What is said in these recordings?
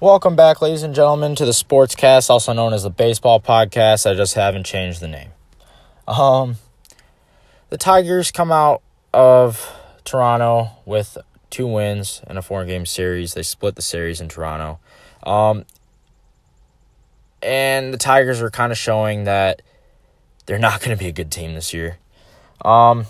Welcome back, ladies and gentlemen, to the Sportscast, also known as the Baseball Podcast. I just haven't changed the name. Um, the Tigers come out of Toronto with two wins in a four-game series. They split the series in Toronto, um, and the Tigers are kind of showing that they're not going to be a good team this year. Um,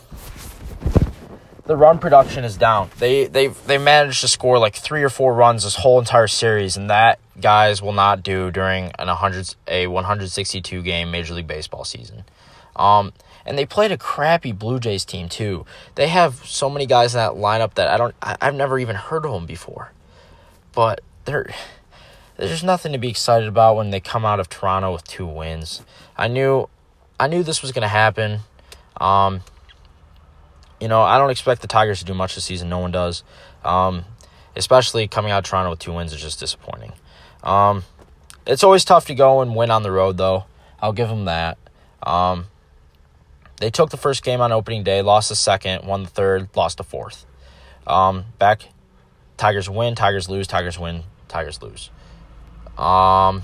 the run production is down. They they they managed to score like three or four runs this whole entire series, and that guys will not do during an 100 a 162 game Major League Baseball season. Um, and they played a crappy Blue Jays team too. They have so many guys in that lineup that I don't I, I've never even heard of them before. But they're there's nothing to be excited about when they come out of Toronto with two wins. I knew I knew this was going to happen. Um, you know, I don't expect the Tigers to do much this season. No one does. Um, especially coming out of Toronto with two wins is just disappointing. Um, it's always tough to go and win on the road, though. I'll give them that. Um, they took the first game on opening day, lost the second, won the third, lost the fourth. Um, back, Tigers win, Tigers lose, Tigers win, Tigers lose. Um,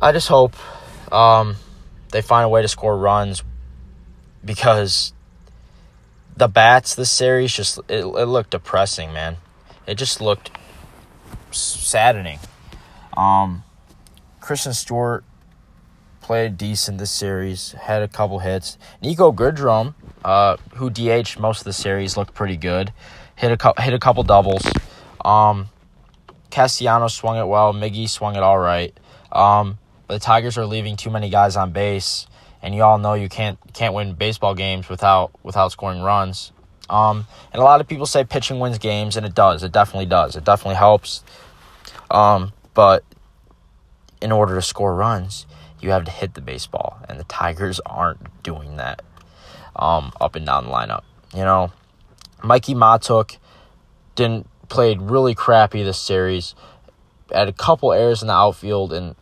I just hope um, they find a way to score runs because the bats this series just it, it looked depressing, man. It just looked saddening. Um, Christin Stewart played decent this series, had a couple hits. Niko Goodrum, uh, who DH most of the series, looked pretty good. Hit a couple, hit a couple doubles. Um, Castellanos swung it well. Miggy swung it all right. Um, but the Tigers are leaving too many guys on base, and you all know you can't can't win baseball games without without scoring runs. Um, and a lot of people say pitching wins games, and it does. It definitely does. It definitely helps. Um, but in order to score runs, you have to hit the baseball, and the Tigers aren't doing that um, up and down the lineup. You know, Mikie Mahtook didn't played really crappy this series. Had a couple errors in the outfield, and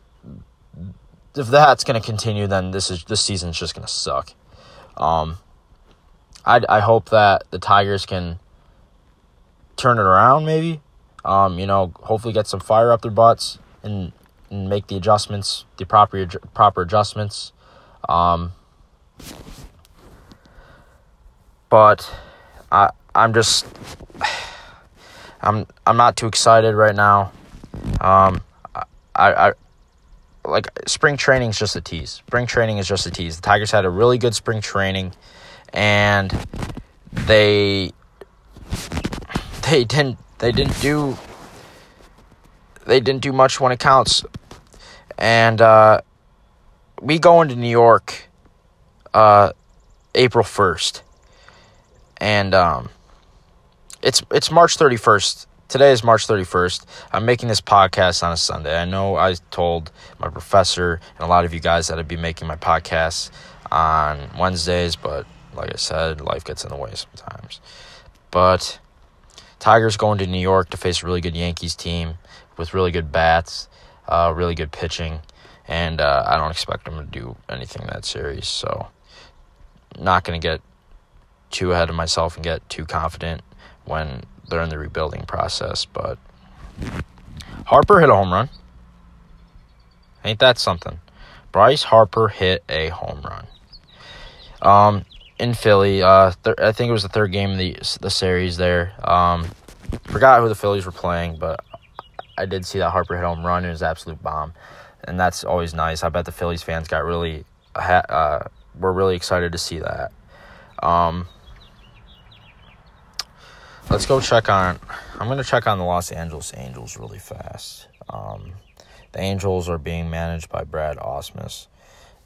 if that's going to continue, then this is this season's just going to suck. Um, I I hope that the Tigers can turn it around, maybe. Um, you know, hopefully get some fire up their butts and, and make the adjustments, the proper proper adjustments. Um, but I I'm just I'm I'm not too excited right now. Um, I, I like spring training is just a tease. Spring training is just a tease. The Tigers had a really good spring training, and they they didn't they didn't do they didn't do much when it counts. And uh, we go into New York uh, April first, and um, it's it's March thirty first today is March 31st. I'm making this podcast on a Sunday. I know I told my professor and a lot of you guys that I'd be making my podcasts on Wednesdays, but like I said, life gets in the way sometimes. But Tigers going to New York to face a really good Yankees team with really good bats, uh, really good pitching, and uh, I don't expect them to do anything in that series. So, not going to get too ahead of myself and get too confident when they're in the rebuilding process. But Harper hit a home run. Ain't that something? Bryce Harper hit a home run. Um, in Philly, uh, I think it was the third game of the the series there. Um, forgot who the Phillies were playing, but I did see that Harper hit a home run. It was absolute bomb, and that's always nice. I bet the Phillies fans got really, uh, were really excited to see that. Um, let's go check on. I'm going to check on the Los Angeles Angels really fast. Um, the Angels are being managed by Brad Ausmus,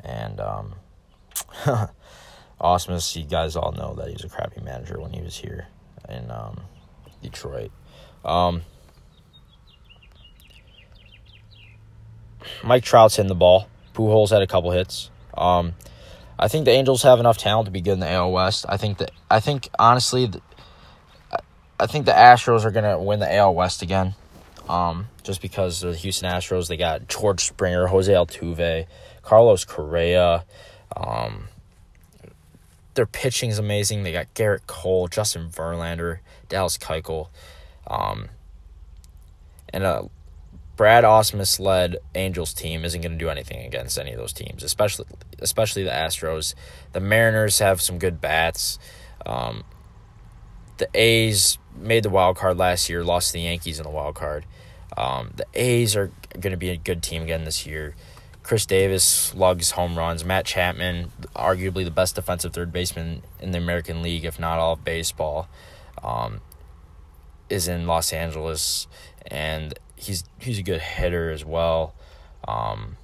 and um, Ausmus, you guys all know that he's a crappy manager when he was here in um, Detroit. Um, Mike Trout's hitting the ball. Pujols had a couple hits. Um, I think the Angels have enough talent to be good in the AL West. I think that I think honestly, I think the Astros are gonna win the AL West again. Um, just because the Houston Astros, they got George Springer, Jose Altuve, Carlos Correa. Um, their pitching is amazing. They got Gerrit Cole, Justin Verlander, Dallas Keuchel. Um, and a Brad Ausmus led Angels team isn't going to do anything against any of those teams, especially especially the Astros. The Mariners have some good bats. Um, the A's made the wild card last year, lost to the Yankees in the wild card. Um, the A's are going to be a good team again this year. Khris Davis slugs home runs. Matt Chapman, arguably the best defensive third baseman in the American League, if not all of baseball, um, is in Los Angeles, and he's he's a good hitter as well. Um,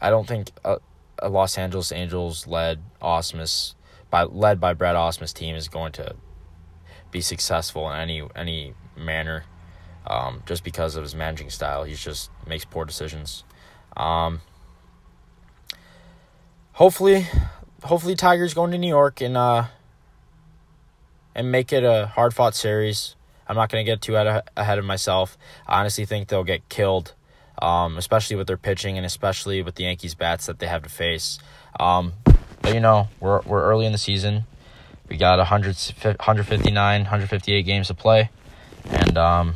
I don't think a, a Los Angeles Angels led Ausmus by led by Brad Ausmus team is going to be successful in any any manner. Um, just because of his managing style, he just makes poor decisions. Um, hopefully, hopefully Tigers going to New York and uh, and make it a hard fought series. I'm not going to get too ahead of myself. I honestly think they'll get killed, um, especially with their pitching and especially with the Yankees bats that they have to face. Um, but you know, we're we're early in the season. We got 100, 159, 158 games to play, and um,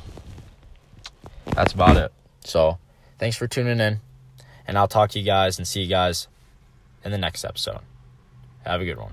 that's about it. So, thanks for tuning in, and I'll talk to you guys and see you guys in the next episode. Have a good one.